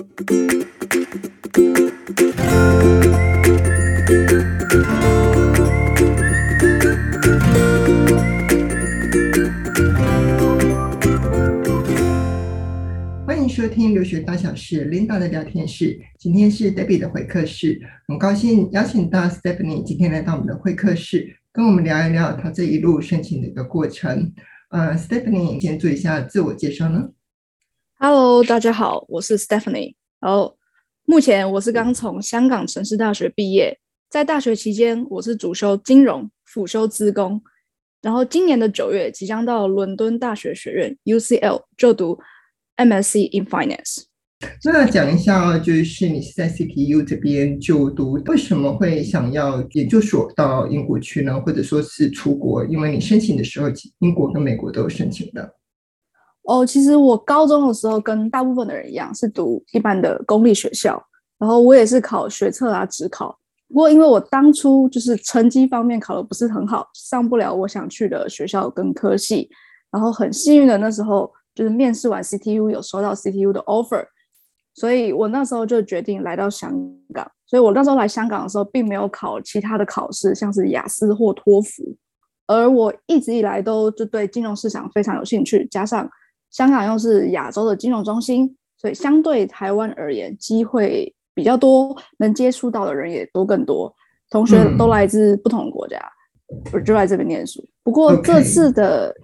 欢迎收听留学大小事，Linda 的聊天室。今天是 Debbie 的会客室，很高兴邀请到 Stephanie 今天来到我们的会客室，跟我们聊一聊她这一路申请的一个过程。呃，Stephanie 先做一下自我介绍呢。Hello，大家好，我是 Stephanie。然后目前我是刚从香港城市大学毕业，在大学期间我是主修金融，辅修资工。然后今年的九月即将到伦敦大学学院 UCL 就读。MSc in Finance。那讲一下，就是你是在 CPU 这边就读，为什么会想要研究所到英国去呢？或者说是出国？因为你申请的时候，英国跟美国都有申请的。哦，其实我高中的时候跟大部分的人一样，是读一般的公立学校，然后我也是考学测啊、指考。不过因为我当初就是成绩方面考的不是很好，上不了我想去的学校跟科系，然后很幸运的那时候。就是面试完 CTU 有收到 CTU 的 offer，所以我那时候就决定来到香港。所以我那时候来香港的时候，并没有考其他的考试，像是雅思或托福。而我一直以来都就对金融市场非常有兴趣，加上香港又是亚洲的金融中心，所以相对台湾而言，机会比较多，能接触到的人也多更多。同学都来自不同的国家，嗯、我就来这边念书。不过这次的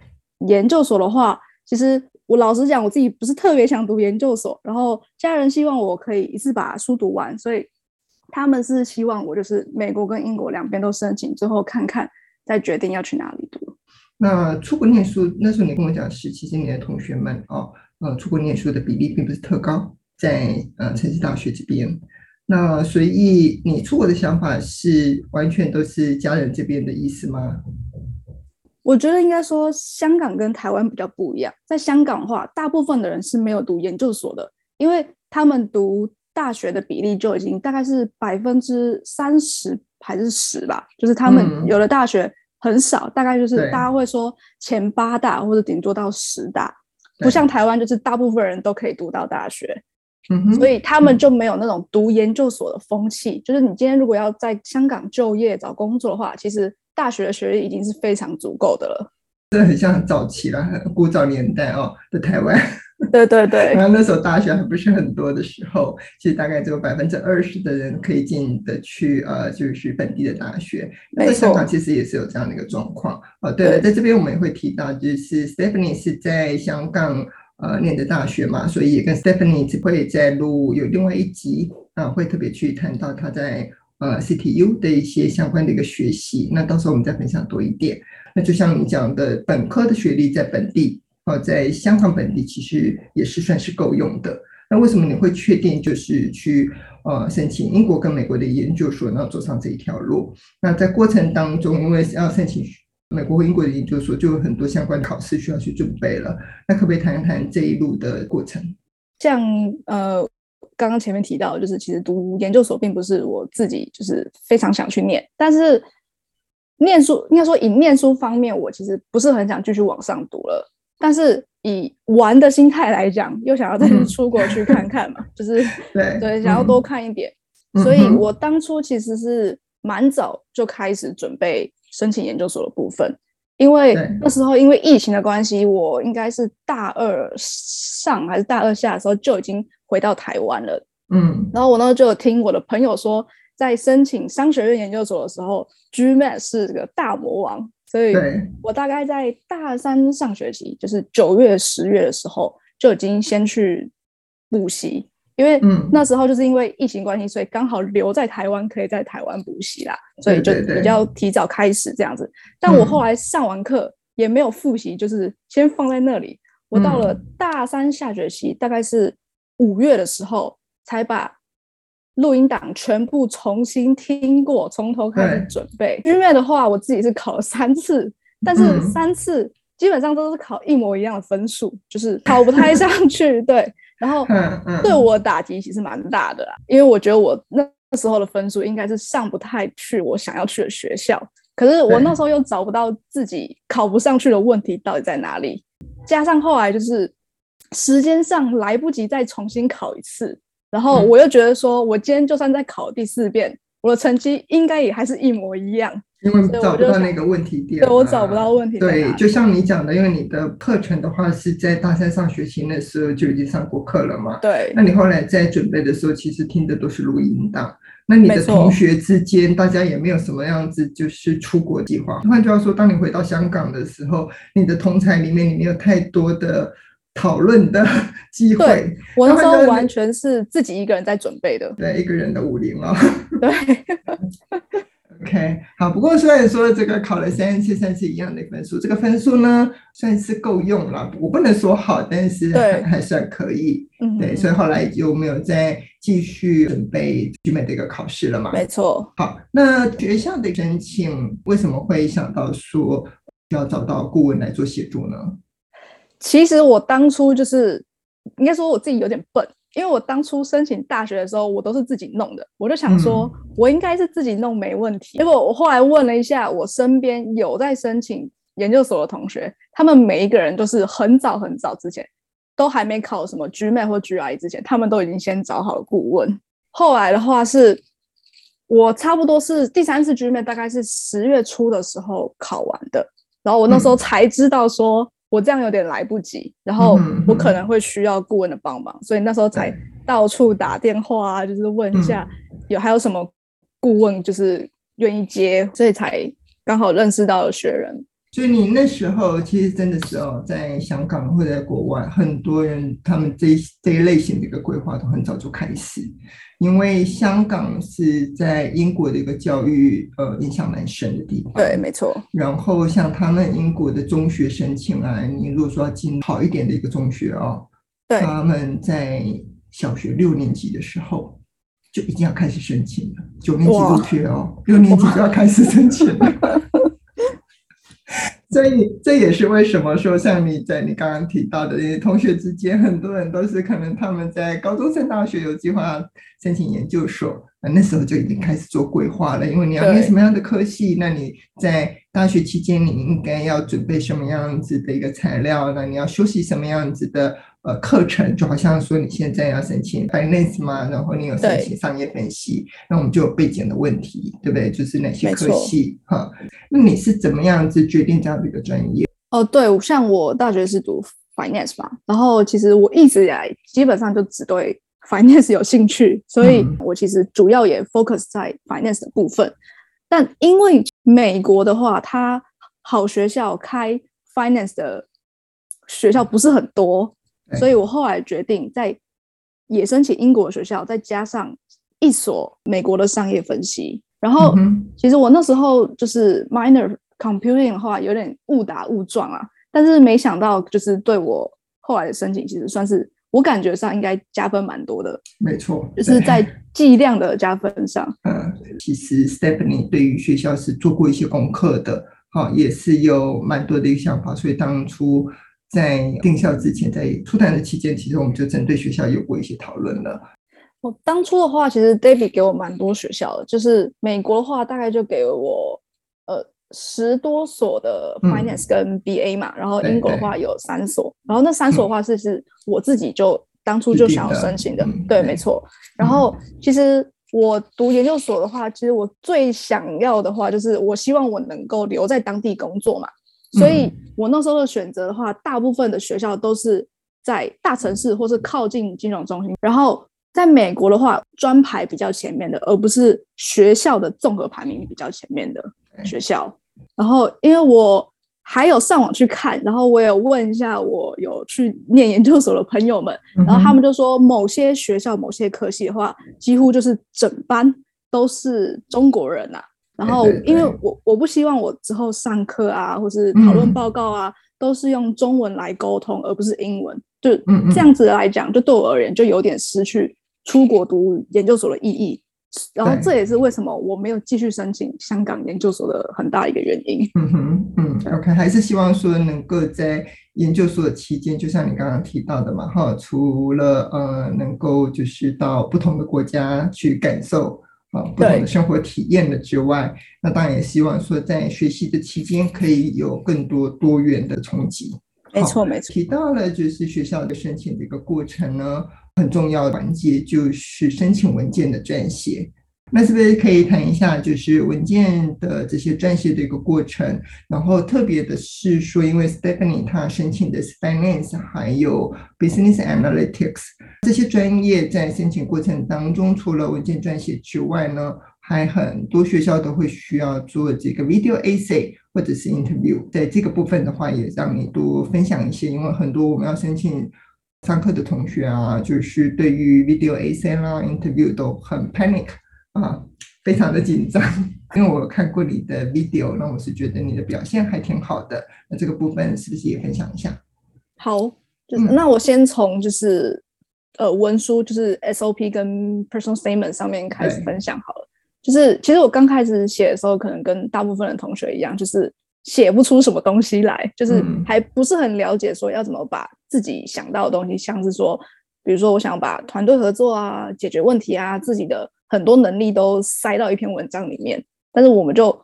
研究所的话，其实。我老实讲，我自己不是特别想读研究所，然后家人希望我可以一次把书读完，所以他们是希望我就是美国跟英国两边都申请，最后看看再决定要去哪里读。那出国念书，那时候你跟我讲是，其实你的同学们哦，呃，出国念书的比例并不是特高，在呃城市大学这边。那所以你出国的想法是完全都是家人这边的意思吗？我觉得应该说，香港跟台湾比较不一样。在香港的话，大部分的人是没有读研究所的，因为他们读大学的比例就已经大概是百分之三十还是十吧，就是他们有了大学很少，嗯、大概就是大家会说前八大或者顶多到十大，不像台湾就是大部分人都可以读到大学，所以他们就没有那种读研究所的风气。就是你今天如果要在香港就业找工作的话，其实。大学的学历已经是非常足够的了，这很像早期了，很古早年代哦的台湾。对 对对，然后那时候大学还不是很多的时候，其实大概只有百分之二十的人可以进得去呃，就是本地的大学。那香港其实也是有这样的一个状况。哦，对了，在这边我们也会提到，就是 Stephanie 是在香港呃念的大学嘛，所以也跟 Stephanie 只会在录有另外一集啊、呃，会特别去谈到他在。呃，CityU 的一些相关的一个学习，那到时候我们再分享多一点。那就像你讲的，本科的学历在本地，哦，在香港本地其实也是算是够用的。那为什么你会确定就是去呃申请英国跟美国的研究所，然后走上这一条路？那在过程当中，因为要申请美国和英国的研究所，就有很多相关考试需要去准备了。那可不可以谈一谈这一路的过程？像呃。刚刚前面提到，就是其实读研究所并不是我自己就是非常想去念，但是念书应该说以念书方面，我其实不是很想继续往上读了。但是以玩的心态来讲，又想要再去出国去看看嘛，嗯、就是 对对，想要多看一点。嗯、所以我当初其实是蛮早就开始准备申请研究所的部分，因为那时候因为疫情的关系，我应该是大二上还是大二下的时候就已经。回到台湾了，嗯，然后我那时候就有听我的朋友说，在申请商学院研究所的时候，GMAT 是个大魔王，所以我大概在大三上学期，就是九月、十月的时候，就已经先去补习，因为那时候就是因为疫情关系，所以刚好留在台湾，可以在台湾补习啦，所以就比较提早开始这样子。但我后来上完课也没有复习，就是先放在那里。我到了大三下学期，大概是。五月的时候才把录音档全部重新听过，从头开始准备。因为的话，我自己是考了三次，但是三次基本上都是考一模一样的分数，嗯、就是考不太上去。对，然后对我打击其实蛮大的啦，因为我觉得我那时候的分数应该是上不太去我想要去的学校，可是我那时候又找不到自己考不上去的问题到底在哪里，加上后来就是。时间上来不及再重新考一次，然后我又觉得说，我今天就算再考第四遍，嗯、我的成绩应该也还是一模一样。因为找不到那个问题点，对，我找不到问题点。对，就像你讲的，因为你的课程的话是在大三上学期那时候就已经上过课了嘛。对。那你后来在准备的时候，其实听的都是录音档。那你的同学之间，大家也没有什么样子就是出国计划。换句话说，当你回到香港的时候，你的同侪里面你没有太多的讨论的 机会。对，我那时候完全是自己一个人在准备的。对，一个人的武林啊。对。OK，好。不过虽然说这个考了三次，三次一样的分数，这个分数呢算是够用了。我不能说好，但是还还算可以。嗯，对。所以后来就没有再继续准备 GMAT 的一个考试了嘛？没错。好，那学校的申请为什么会想到说要找到顾问来做协助呢？其实我当初就是应该说我自己有点笨。因为我当初申请大学的时候，我都是自己弄的，我就想说，我应该是自己弄没问题。结果我后来问了一下，我身边有在申请研究所的同学，他们每一个人都是很早很早之前，都还没考什么 GMAT 或 GRE 之前，他们都已经先找好了顾问。后来的话是，我差不多是第三次 GMAT，大概是十月初的时候考完的，然后我那时候才知道说。我这样有点来不及，然后我可能会需要顾问的帮忙，所以那时候才到处打电话啊，就是问一下有还有什么顾问就是愿意接，所以才刚好认识到了学人。所以你那时候其实真的是哦，在香港或者在国外，很多人他们这这一类型的一个规划都很早就开始。因为香港是在英国的一个教育呃影响蛮深的地方，对，没错。然后像他们英国的中学申请啊，你如果说要进好一点的一个中学哦，对，他们在小学六年级的时候就已经要开始申请了，九年级入学哦，六年级就要开始申请了。所以这也是为什么说，像你在你刚刚提到的那些同学之间，很多人都是可能他们在高中升大学有计划申请研究所，那时候就已经开始做规划了。因为你要念什么样的科系，那你在大学期间你应该要准备什么样子的一个材料，那你要修习什么样子的。呃，课程就好像说你现在要申请 finance 嘛，然后你有申请商业分析，那我们就有背景的问题，对不对？就是哪些科系哈？那你是怎么样子决定这样的一个专业？哦，对，像我大学是读 finance 嘛，然后其实我一直以来基本上就只对 finance 有兴趣，所以我其实主要也 focus 在 finance 的部分。嗯、但因为美国的话，它好学校开 finance 的学校不是很多。所以我后来决定在也申请英国学校，再加上一所美国的商业分析。然后，其实我那时候就是 minor computing 的话，有点误打误撞啊。但是没想到，就是对我后来的申请，其实算是我感觉上应该加分蛮多的。没错，就是在剂量的加分上。嗯，其实 Stephanie 对于学校是做过一些功课的，哈，也是有蛮多的一个想法。所以当初。在定校之前，在初谈的期间，其实我们就针对学校有过一些讨论了。我当初的话，其实 David 给我蛮多学校的，就是美国的话，大概就给了我呃十多所的 Finance 跟 BA 嘛，嗯、然后英国的话有三所，然后那三所的话是是我自己就、嗯、当初就想要申请的，的对，没错。然后其实我读研究所的话，其实我最想要的话，就是我希望我能够留在当地工作嘛。所以，我那时候的选择的话，大部分的学校都是在大城市或是靠近金融中心。然后，在美国的话，专排比较前面的，而不是学校的综合排名比较前面的学校。然后，因为我还有上网去看，然后我也问一下我有去念研究所的朋友们，然后他们就说，某些学校某些科系的话，几乎就是整班都是中国人呐、啊。然后，因为我我不希望我之后上课啊，或是讨论报告啊，都是用中文来沟通，而不是英文。就这样子来讲，就对我而言，就有点失去出国读研究所的意义。然后，这也是为什么我没有继续申请香港研究所的很大一个原因。嗯哼，嗯，OK，还是希望说能够在研究所期间，就像你刚刚提到的嘛，哈，除了呃，能够就是到不同的国家去感受啊。不同的生活体验的之外，那当然也希望说，在学习的期间可以有更多多元的冲击。没错，没错。提到了就是学校的申请的一个过程呢，很重要的环节就是申请文件的撰写。那是不是可以谈一下，就是文件的这些撰写的一个过程？然后特别的是说，因为 Stephanie 她申请的是 Finance 还有 Business Analytics 这些专业，在申请过程当中，除了文件撰写之外呢，还很多学校都会需要做这个 Video Essay 或者是 Interview。在这个部分的话，也让你多分享一些，因为很多我们要申请上课的同学啊，就是对于 Video Essay 啦、Interview 都很 panic。啊，非常的紧张，因为我看过你的 video，那我是觉得你的表现还挺好的。那这个部分是不是也分享一下？好，就是那我先从就是、嗯、呃文书，就是 SOP 跟 personal statement 上面开始分享好了。就是其实我刚开始写的时候，可能跟大部分的同学一样，就是写不出什么东西来，就是还不是很了解说要怎么把自己想到的东西，像是说，比如说我想把团队合作啊、解决问题啊、自己的。很多能力都塞到一篇文章里面，但是我们就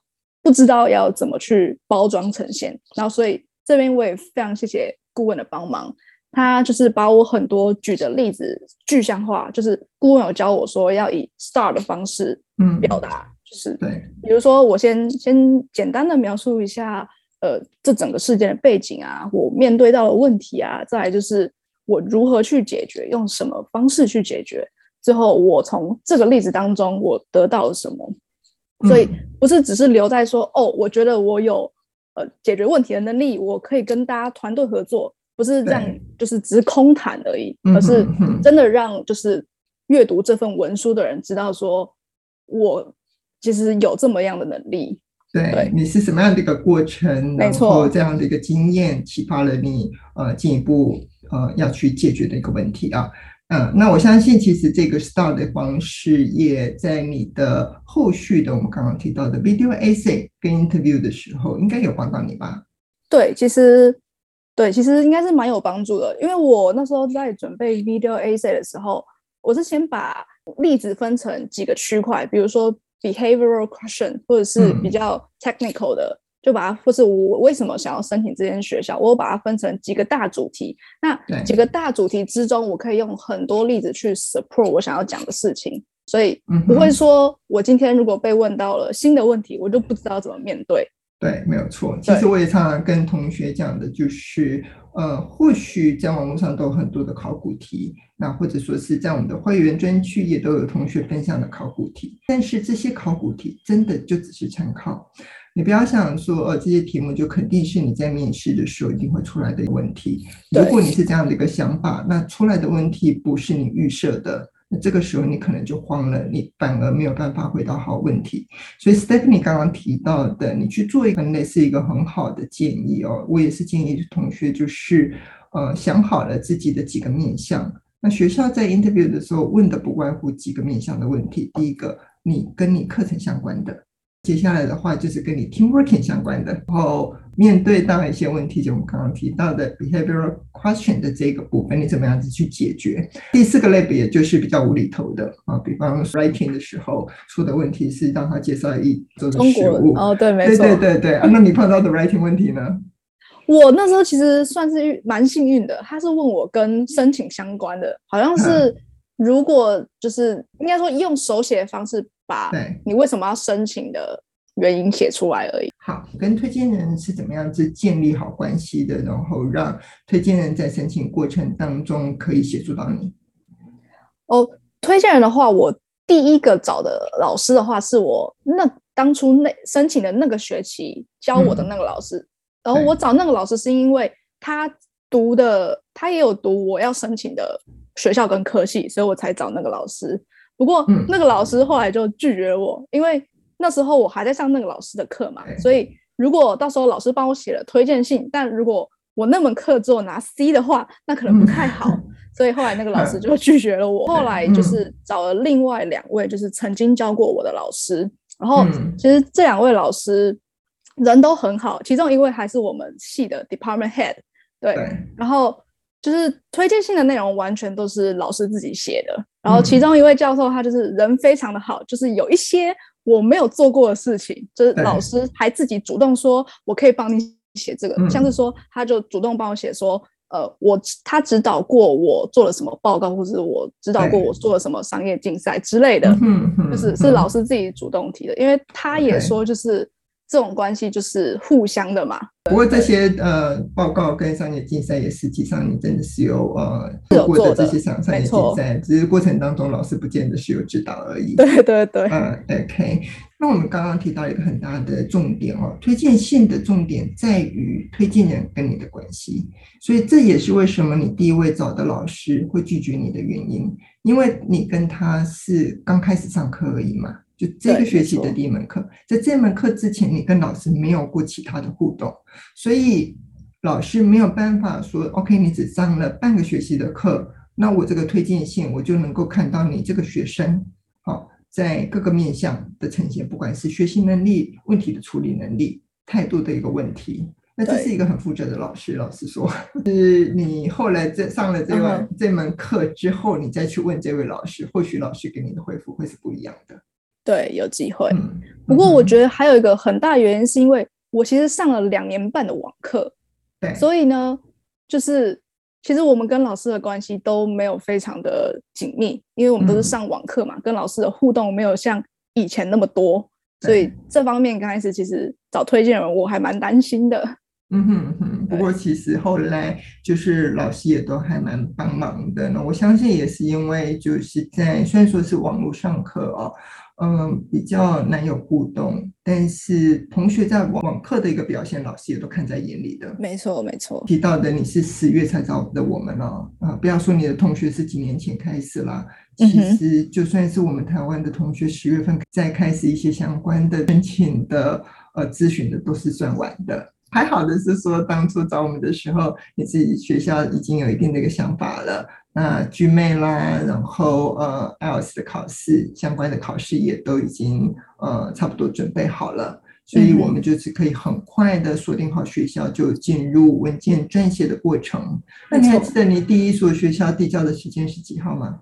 不知道要怎么去包装呈现。然后，所以这边我也非常谢谢顾问的帮忙，他就是把我很多举的例子具象化，就是顾问有教我说要以 STAR 的方式嗯表达，嗯、就是对，比如说我先先简单的描述一下呃这整个事件的背景啊，我面对到的问题啊，再来就是我如何去解决，用什么方式去解决。最后，我从这个例子当中，我得到了什么？所以不是只是留在说，哦，我觉得我有呃解决问题的能力，我可以跟大家团队合作，不是这样，就是只是空谈而已，而是真的让就是阅读这份文书的人知道，说我其实有这么样的能力。对，对你是什么样的一个过程？没错，这样的一个经验启发了你呃进一步呃要去解决的一个问题啊。嗯，那我相信，其实这个 STAR 的方式也在你的后续的我们刚刚提到的 video essay 跟 interview 的时候，应该有帮到你吧？对，其实对，其实应该是蛮有帮助的，因为我那时候在准备 video essay 的时候，我是先把例子分成几个区块，比如说 behavioral question 或者是比较 technical 的。嗯就把它，或是我为什么想要申请这间学校，我把它分成几个大主题。那几个大主题之中，我可以用很多例子去 support 我想要讲的事情，所以不会说我今天如果被问到了新的问题，我就不知道怎么面对。对，没有错。其实我也常常跟同学讲的，就是呃，或许在网络上都有很多的考古题，那或者说是在我们的会员专区也都有同学分享的考古题，但是这些考古题真的就只是参考。你不要想说，呃，这些题目就肯定是你在面试的时候一定会出来的问题。如果你是这样的一个想法，那出来的问题不是你预设的，那这个时候你可能就慌了，你反而没有办法回答好问题。所以，Stephanie 刚刚提到的，你去做一个类似一个很好的建议哦。我也是建议同学，就是呃，想好了自己的几个面向。那学校在 interview 的时候问的不外乎几个面向的问题。第一个，你跟你课程相关的。接下来的话就是跟你 team working 相关的，然后面对到一些问题，就我们刚刚提到的 behavioral question 的这个部分，你怎么样子去解决？第四个类别就是比较无厘头的啊，比方 writing 的时候出的问题是让他介绍一周的食物哦，对，没错，对对对对啊，那你碰到的 writing 问题呢？我那时候其实算是蛮幸运的，他是问我跟申请相关的，好像是如果就是应该说用手写的方式。把你为什么要申请的原因写出来而已。好，跟推荐人是怎么样子建立好关系的，然后让推荐人在申请过程当中可以协助到你。哦，推荐人的话，我第一个找的老师的话，是我那当初那申请的那个学期教我的那个老师。嗯、然后我找那个老师是因为他读的，他也有读我要申请的学校跟科系，所以我才找那个老师。不过那个老师后来就拒绝了我，嗯，因为那时候我还在上那个老师的课嘛，所以如果到时候老师帮我写了推荐信，但如果我那门课只有拿 C 的话，那可能不太好，嗯，所以后来那个老师就拒绝了我。后来就是找了另外两位，就是曾经教过我的老师，然后其实这两位老师人都很好，其中一位还是我们系的 department head，对，然后。就是推荐信的内容完全都是老师自己写的，然后其中一位教授他就是人非常的好，就是有一些我没有做过的事情，就是老师还自己主动说我可以帮你写这个，像是说他就主动帮我写说，呃，我他指导过我做了什么报告，或者我指导过我做了什么商业竞赛之类的，嗯就是是老师自己主动提的，因为他也说就是。这种关系就是互相的嘛。不过这些呃报告跟商业竞赛也实际上你真的是有呃做过的这些商商业竞赛，只是过程当中老师不见得是有指导而已。对对对。嗯，OK。那我们刚刚提到一个很大的重点哦，推荐信的重点在于推荐人跟你的关系，所以这也是为什么你第一位找的老师会拒绝你的原因，因为你跟他是刚开始上课而已嘛。就这个学期的第一门课，在这门课之前，你跟老师没有过其他的互动，所以老师没有办法说，OK，你只上了半个学期的课，那我这个推荐信我就能够看到你这个学生，好，在各个面向的呈现，不管是学习能力、问题的处理能力、态度的一个问题，那这是一个很负责的老师。老师说，是你后来在上了这门这门课之后，你再去问这位老师，或许老师给你的回复会是不一样的。对，有机会。不过我觉得还有一个很大原因，是因为我其实上了两年半的网课，对，所以呢，就是其实我们跟老师的关系都没有非常的紧密，因为我们都是上网课嘛，跟老师的互动没有像以前那么多，所以这方面刚开始其实找推荐人我还蛮担心的。嗯哼哼，不过其实后来就是老师也都还蛮帮忙的。那我相信也是因为就是在虽然说是网络上课哦。嗯，比较难有互动，但是同学在网网课的一个表现，老师也都看在眼里的。没错，没错。提到的你是十月才找的我们哦，啊，不要说你的同学是几年前开始啦，其实就算是我们台湾的同学，十月份再开始一些相关的申请的呃咨询的，都是算晚的。还好的是说，当初找我们的时候，你自己学校已经有一定的一个想法了。那 GMAT 啦，然后呃 IELTS 的考试相关的考试也都已经呃差不多准备好了，所以我们就是可以很快的锁定好学校，就进入文件撰写的过程。那你还记得你第一所学校递交的时间是几号吗？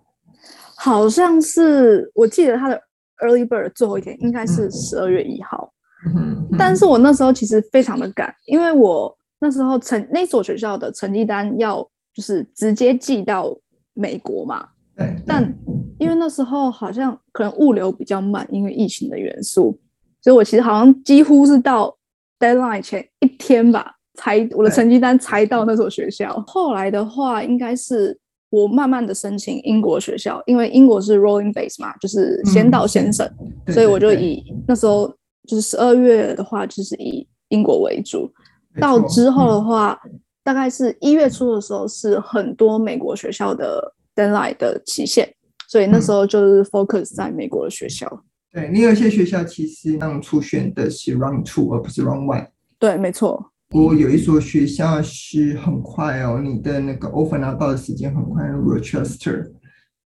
好像是，我记得他的 Early Bird 最后一天应该是十二月一号。嗯，但是我那时候其实非常的赶，因为我那时候成那所学校的成绩单要。就是直接寄到美国嘛，对。但因为那时候好像可能物流比较慢，因为疫情的元素，所以我其实好像几乎是到 deadline 前一天吧，才我的成绩单才到那所学校。后来的话，应该是我慢慢的申请英国学校，因为英国是 rolling base 嘛，就是先到先审，嗯，所以我就以那时候就是十二月的话，就是以英国为主。到之后的话。嗯大概是一月初的时候，是很多美国学校的 deadline 的期限，所以那时候就是 focus 在美国的学校。嗯、对，你有些学校其实让初选的是 round two 而不是 round one。对，没错。我有一所学校是很快哦，你的那个 offer 拿到的时间很快，Rochester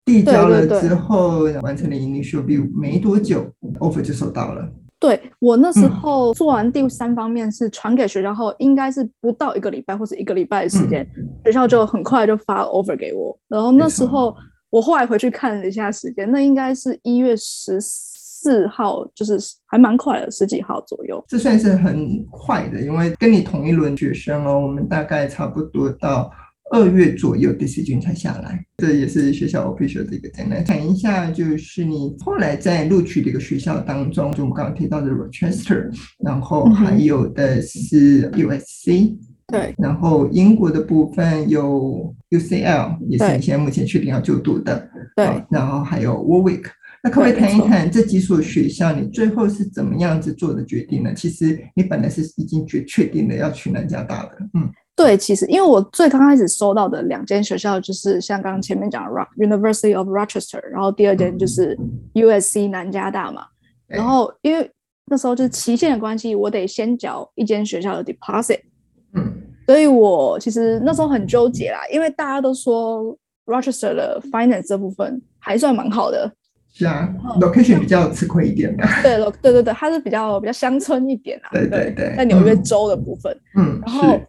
递交了之后，完成了 initial view 没多久，offer 就收到了。对，我那时候做完第三方面是传给学校后，应该是不到一个礼拜或者一个礼拜的时间，学校就很快就发 offer 给我。然后那时候我后来回去看了一下时间，那应该是一月十四号，就是还蛮快的，十几号左右。这算是很快的，因为跟你同一轮学生哦，我们大概差不多到。二月左右，decision 才下来，这也是学校 official 的一个在那谈一下，就是你后来在录取的一个学校当中，就我们刚刚提到的 Rochester，然后还有的是 USC，对，然后英国的部分有 UCL，也是你现在目前确定要就读的，对，然后还有 Warwick，那可不可以谈一谈这几所学校，你最后是怎么样子做的决定呢？其实你本来是已经决确定了要去南加大的，嗯。对，其实因为我最刚开始收到的两间学校就是像刚刚前面讲的 University of Rochester，然后第二间就是 USC 南加大嘛。然后因为那时候就是期限的关系，我得先缴一间学校的 deposit。嗯，所以我其实那时候很纠结啦，因为大家都说 Rochester 的 finance 这部分还算蛮好的。是啊，location 比较吃亏一点的。对，对对对，它是比较比较乡村一点啊。对对对，在纽约州的部分。嗯，然后。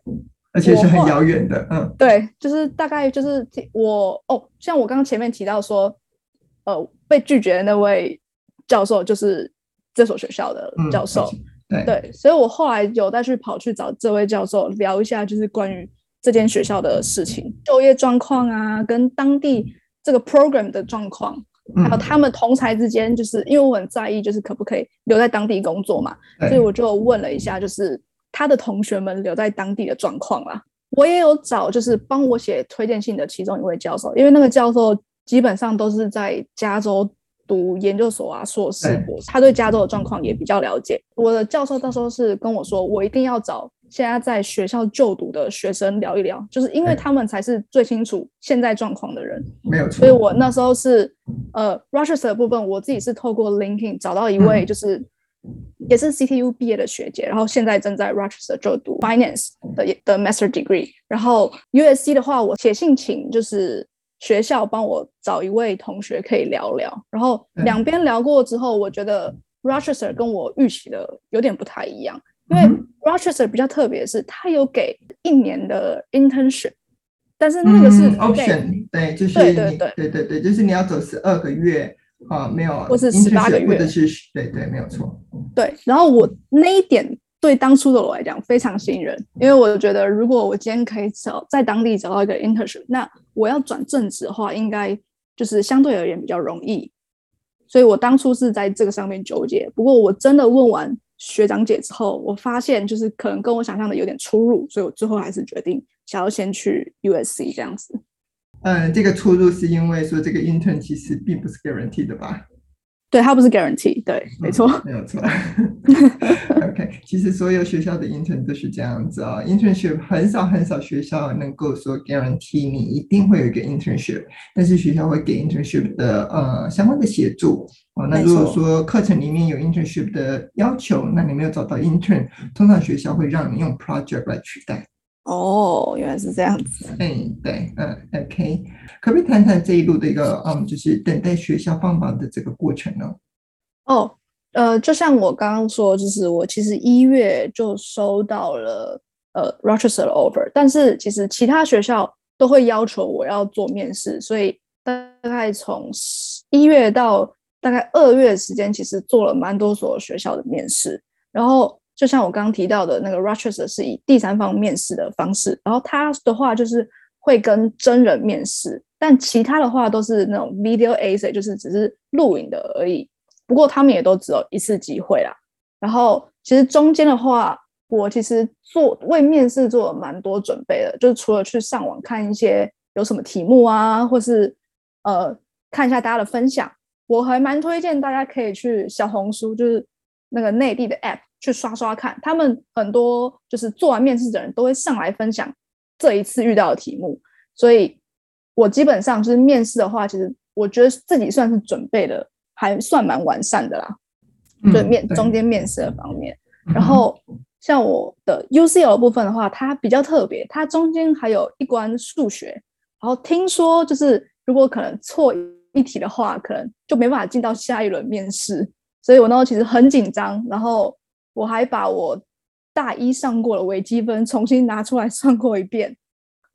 而且是很遥远的，嗯，对，就是大概就是我哦，像我刚刚前面提到说，呃，被拒绝的那位教授就是这所学校的教授，嗯、对，对，所以我后来有再去跑去找这位教授聊一下，就是关于这间学校的事情，就业状况啊，跟当地这个 program 的状况，还有他们同才之间，就是因为我很在意，就是可不可以留在当地工作嘛，所以我就问了一下，就是他的同学们留在当地的状况啦。我也有找，就是帮我写推荐信的其中一位教授，因为那个教授基本上都是在加州读研究所啊、硕士、博士，他对加州的状况也比较了解。我的教授到时候是跟我说，我一定要找。现在在学校就读的学生聊一聊，就是因为他们才是最清楚现在状况的人，没有错。所以我那时候是呃，Rochester 的部分，我自己是透过 LinkedIn 找到一位，就是、嗯、也是 CTU 毕业的学姐，然后现在正在 Rochester 就读 Finance 的的 Master Degree。然后 USC 的话，我写信请就是学校帮我找一位同学可以聊聊。然后两边聊过之后，我觉得 Rochester 跟我预期的有点不太一样。因为 Rochester 比较特别的是，它有给一年的 internship，但是那个是 option，对，就是对对对对对对，就是你要走十二个月啊，没有，或是十八个月，或者是对对，没有错。对，然后我那一点对当初的我来讲非常吸引人，因为我觉得如果我今天可以找在当地找到一个 internship，那我要转正职的话，应该就是相对而言比较容易。所以我当初是在这个上面纠结。不过我真的问完。学长姐之后，我发现就是可能跟我想象的有点出入，所以我最后还是决定想要先去 USC 这样子。嗯，这个出入是因为说这个 intern 其实并不是 guarantee 的吧？对，它不是 guarantee，对，没错，嗯、没有错。OK，其实所有学校的 intern 都是这样子啊、哦、，internship 很少很少学校能够说 guarantee 你一定会有一个 internship，但是学校会给 internship 的呃相关的协助哦。那如果说课程里面有 internship 的要求，那你没有找到 intern，通常学校会让你用 project 来取代。哦，原来是这样子。嗯，对，嗯，OK，可不可以谈谈这一路的一个，嗯，就是等待学校放榜的这个过程呢？哦，呃，就像我刚刚说，就是我其实一月就收到了呃 Rochester 的 offer，但是其实其他学校都会要求我要做面试，所以大概从一月到大概二月的时间，其实做了蛮多所学校的面试，然后。就像我刚刚提到的那个 Rochester 是以第三方面试的方式，然后他的话就是会跟真人面试，但其他的话都是那种 video essay，就是只是录影的而已。不过他们也都只有一次机会啦。然后其实中间的话，我其实做为面试做了蛮多准备的，就是除了去上网看一些有什么题目啊，或是呃看一下大家的分享，我还蛮推荐大家可以去小红书，就是那个内地的 app。去刷刷看，他们很多就是做完面试的人都会上来分享这一次遇到的题目，所以我基本上就是面试的话，其实我觉得自己算是准备的还算蛮完善的啦，嗯、就面中间面试的方面。然后像我的 UCL 部分的话，它比较特别，它中间还有一关数学，然后听说就是如果可能错一题的话，可能就没办法进到下一轮面试，所以我那时候其实很紧张，然后。我还把我大一上过的微积分重新拿出来上过一遍，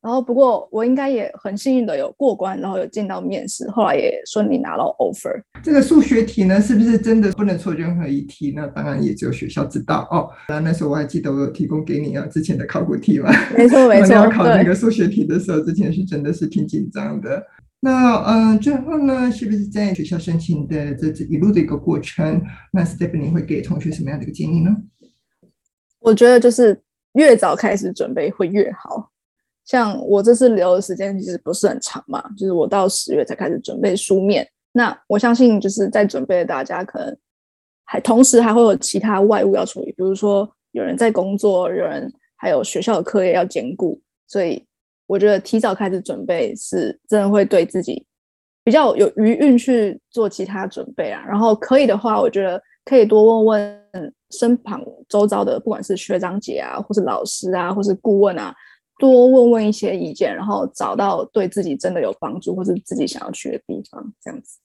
然后不过我应该也很幸运的有过关，然后有进到面试，后来也顺利拿到 offer。这个数学题呢，是不是真的不能错任何一题呢？当然也只有学校知道哦。那那时候我还记得我有提供给你啊之前的考古题嘛，没错没 错。你要考那个数学题的时候，之前是真的是挺紧张的。那嗯、最后呢，是不是在学校申请的这这一路的一个过程，那 Stephanie 会给同学什么样的一个建议呢？我觉得就是越早开始准备会越好。像我这次留的时间其实不是很长嘛，就是我到十月才开始准备书面。那我相信就是在准备的大家可能还同时还会有其他外务要处理，比如说有人在工作，有人还有学校的课业要兼顾，所以。我觉得提早开始准备是真的会对自己比较有余韵去做其他准备啊。然后可以的话，我觉得可以多问问身旁周遭的，不管是学长姐啊，或是老师啊，或是顾问啊，多问问一些意见，然后找到对自己真的有帮助，或是自己想要去的地方，这样子。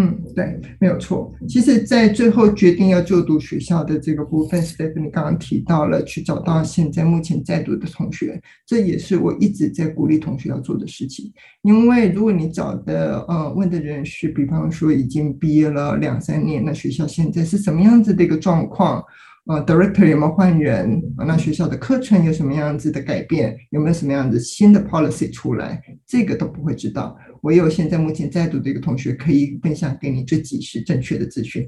嗯，对，没有错。其实，在最后决定要就读学校的这个部分，Stephanie 刚刚提到了去找到现在目前在读的同学，这也是我一直在鼓励同学要做的事情。因为如果你找的呃问的人是，比方说已经毕业了两三年，那学校现在是什么样子的一个状况？呃，director 有没有换人？那学校的课程有什么样子的改变？有没有什么样子新的 policy 出来？这个都不会知道。唯有现在目前在读的一个同学可以分享给你这几是正确的资讯。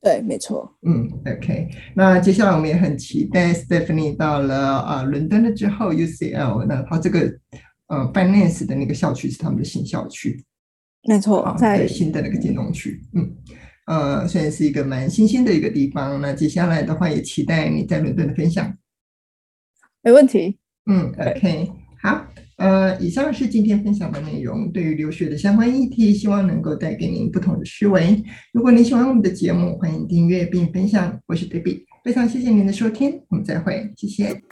对，没错。嗯，OK。那接下来我们也很期待 Stephanie 到了啊伦敦了之后，UCL，那他这个呃 Finance 的那个校区是他们的新校区。没错，在新的那个金融区。嗯。呃，虽然是一个蛮新鲜的一个地方，那接下来的话也期待你在伦敦的分享。没问题。嗯，OK，好。呃，以上是今天分享的内容，对于留学的相关议题，希望能够带给您不同的思维。如果您喜欢我们的节目，欢迎订阅并分享。我是 Debbie，非常谢谢您的收听，我们再会，谢谢。